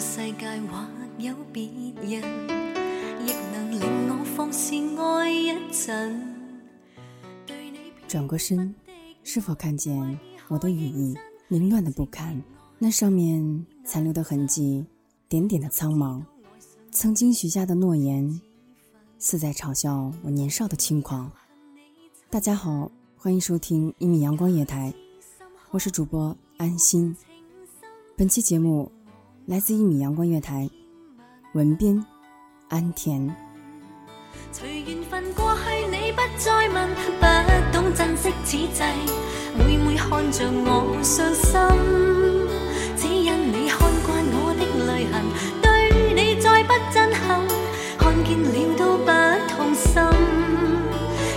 世界有别人，亦能令我放肆爱一阵。转过身，是否看见我的羽翼凌乱的不堪？那上面残留的痕迹，点点的苍茫，曾经许下的诺言，似在嘲笑我年少的轻狂。大家好，欢迎收听一米阳光夜台，我是主播安心，本期节目。来自一米阳光月台，文斌，安田。随缘分过去，你不再问，不懂珍惜此际，每每看着我伤心，只因你看惯我的泪痕，对你再不震撼，看见了都不痛心。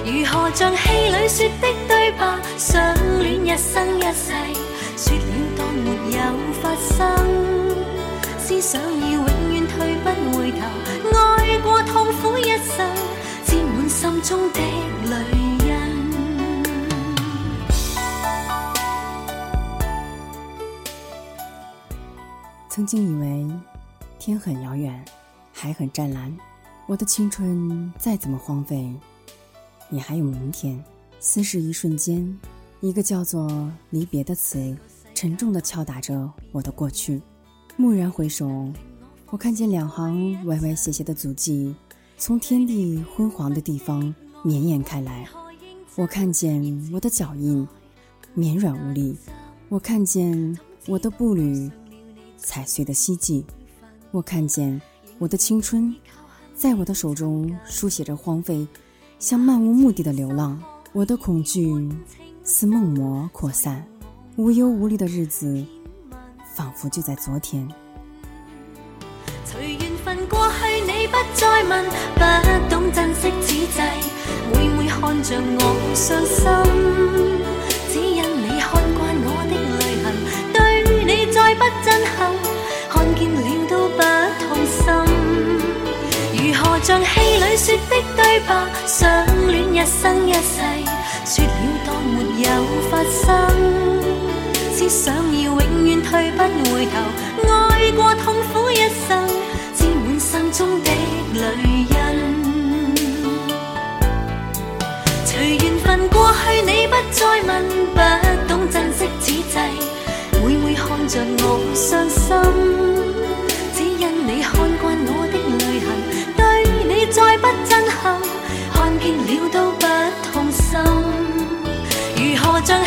如何像戏里说的对白，相恋一生一世，说了当没有发生。想永远退不回头，爱过痛苦一生，沾满心中的泪。曾经以为天很遥远，海很湛蓝，我的青春再怎么荒废，也还有明天。思绪一瞬间，一个叫做离别的词，沉重的敲打着我的过去。蓦然回首，我看见两行歪歪斜斜的足迹，从天地昏黄的地方绵延开来。我看见我的脚印绵软无力，我看见我的步履踩碎的希冀，我看见我的青春在我的手中书写着荒废，像漫无目的的流浪。我的恐惧似梦魔扩散，无忧无虑的日子。仿佛就在昨天。随缘分过去，你不再问，不懂珍惜此际，每每看着我伤心，只因你看惯我的泪痕，对你再不真恳，看见了都不痛心。如何像戏里说的对白，相恋一生一世，说了当没有发生，只想要。不回头，爱过痛苦一生，沾满心中的泪印。随缘分过去，你不再问，不懂珍惜此际，每每看着我伤心，只因你看惯我的泪痕，对你再不震撼，看见了都不痛心，如何像？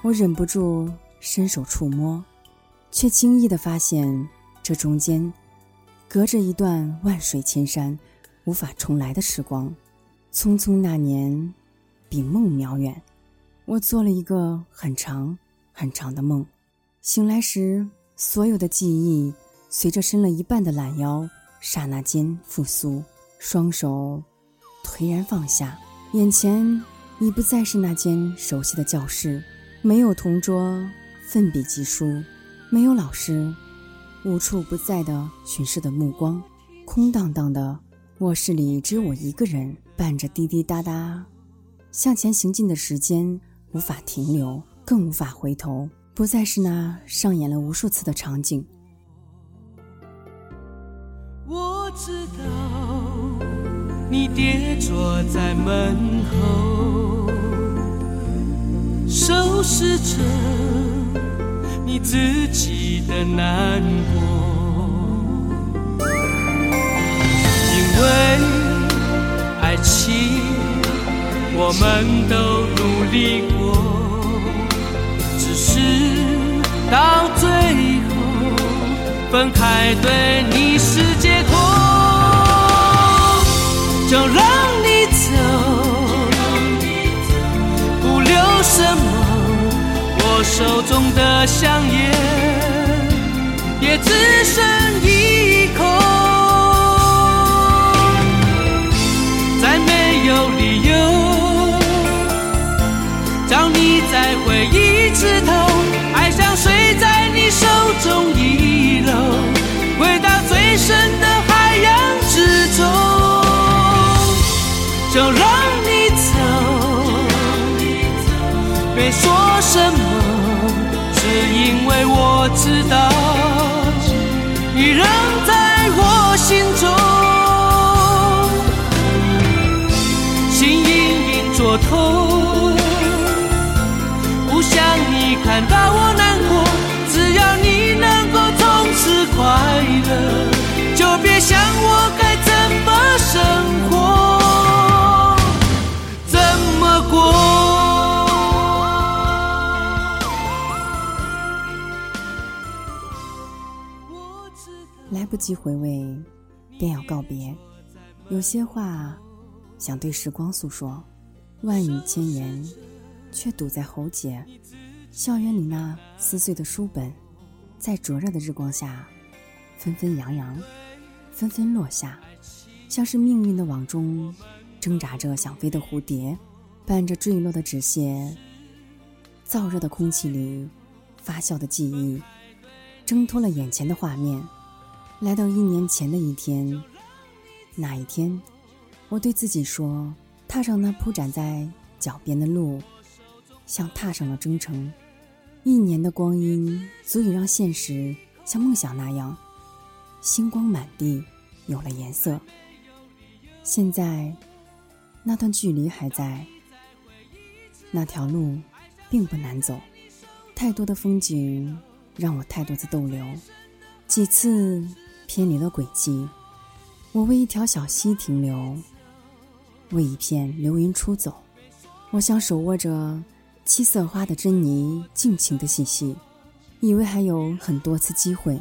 我忍不住伸手触摸，却惊异的发现这中间。隔着一段万水千山，无法重来的时光，匆匆那年，比梦渺远。我做了一个很长很长的梦，醒来时，所有的记忆随着伸了一半的懒腰，刹那间复苏。双手颓然放下，眼前已不再是那间熟悉的教室，没有同桌奋笔疾书，没有老师。无处不在的巡视的目光，空荡荡的卧室里只有我一个人，伴着滴滴答答，向前行进的时间无法停留，更无法回头，不再是那上演了无数次的场景。我知道你跌坐在门后，收拾着。你自己的难过，因为爱情，我们都努力过，只是到最后分开，对你是。手中的香烟也只剩一口，再没有理由找你再回一次头，爱像水在你手中遗漏，回到最深的海洋之中，就让你走，别说什么。因为我知道，你仍在我心中，心隐隐作痛，不想你看到。及回味，便要告别。有些话想对时光诉说，万语千言却堵在喉结。校园里那撕碎的书本，在灼热的日光下纷纷扬扬，纷纷落下，像是命运的网中挣扎着想飞的蝴蝶。伴着坠落的纸屑，燥热的空气里发酵的记忆，挣脱了眼前的画面。来到一年前的一天，那一天，我对自己说：踏上那铺展在脚边的路，像踏上了征程。一年的光阴足以让现实像梦想那样，星光满地，有了颜色。现在，那段距离还在，那条路并不难走。太多的风景让我太多次逗留，几次。偏离了轨迹，我为一条小溪停留，为一片流云出走。我想手握着七色花的珍妮，尽情的嬉戏，以为还有很多次机会，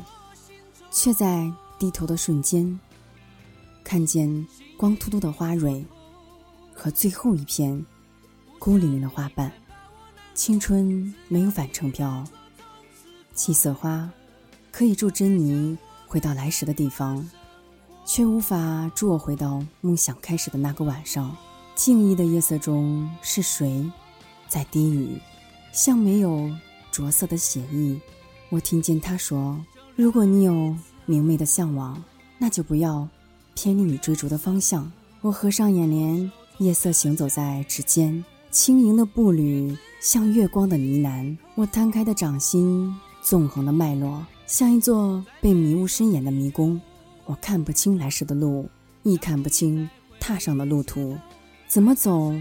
却在低头的瞬间，看见光秃秃的花蕊和最后一片孤零零的花瓣。青春没有返程票，七色花可以祝珍妮。回到来时的地方，却无法助我回到梦想开始的那个晚上。静谧的夜色中，是谁，在低语？像没有着色的写意。我听见他说：“如果你有明媚的向往，那就不要偏离你追逐的方向。”我合上眼帘，夜色行走在指尖，轻盈的步履像月光的呢喃。我摊开的掌心。纵横的脉络，像一座被迷雾深掩的迷宫，我看不清来时的路，亦看不清踏上的路途，怎么走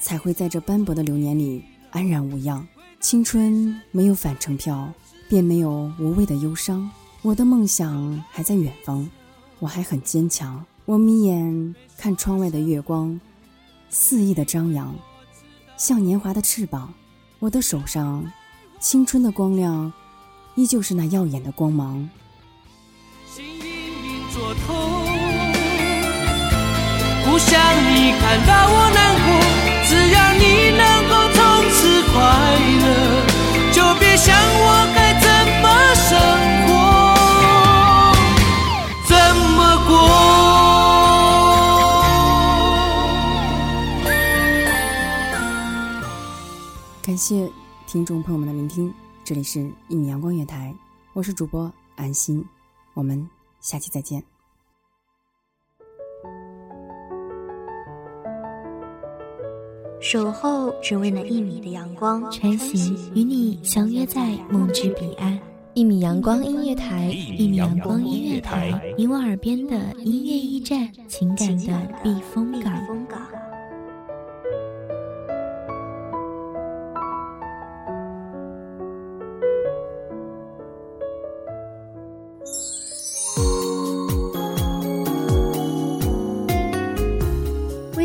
才会在这斑驳的流年里安然无恙？青春没有返程票，便没有无谓的忧伤。我的梦想还在远方，我还很坚强。我眯眼看窗外的月光，肆意的张扬，像年华的翅膀。我的手上，青春的光亮。依旧是那耀眼的光芒心隐隐作痛不想你看到我难过只要你能够从此快乐就别想我该怎么生活怎么过感谢听众朋友们的聆听这里是一米阳光月台，我是主播安心，我们下期再见。守候只为那一米的阳光，穿行与你相约在梦之彼岸。一米阳光音乐台，一米阳光音乐台，你我耳边的音乐驿站，情感的避风港。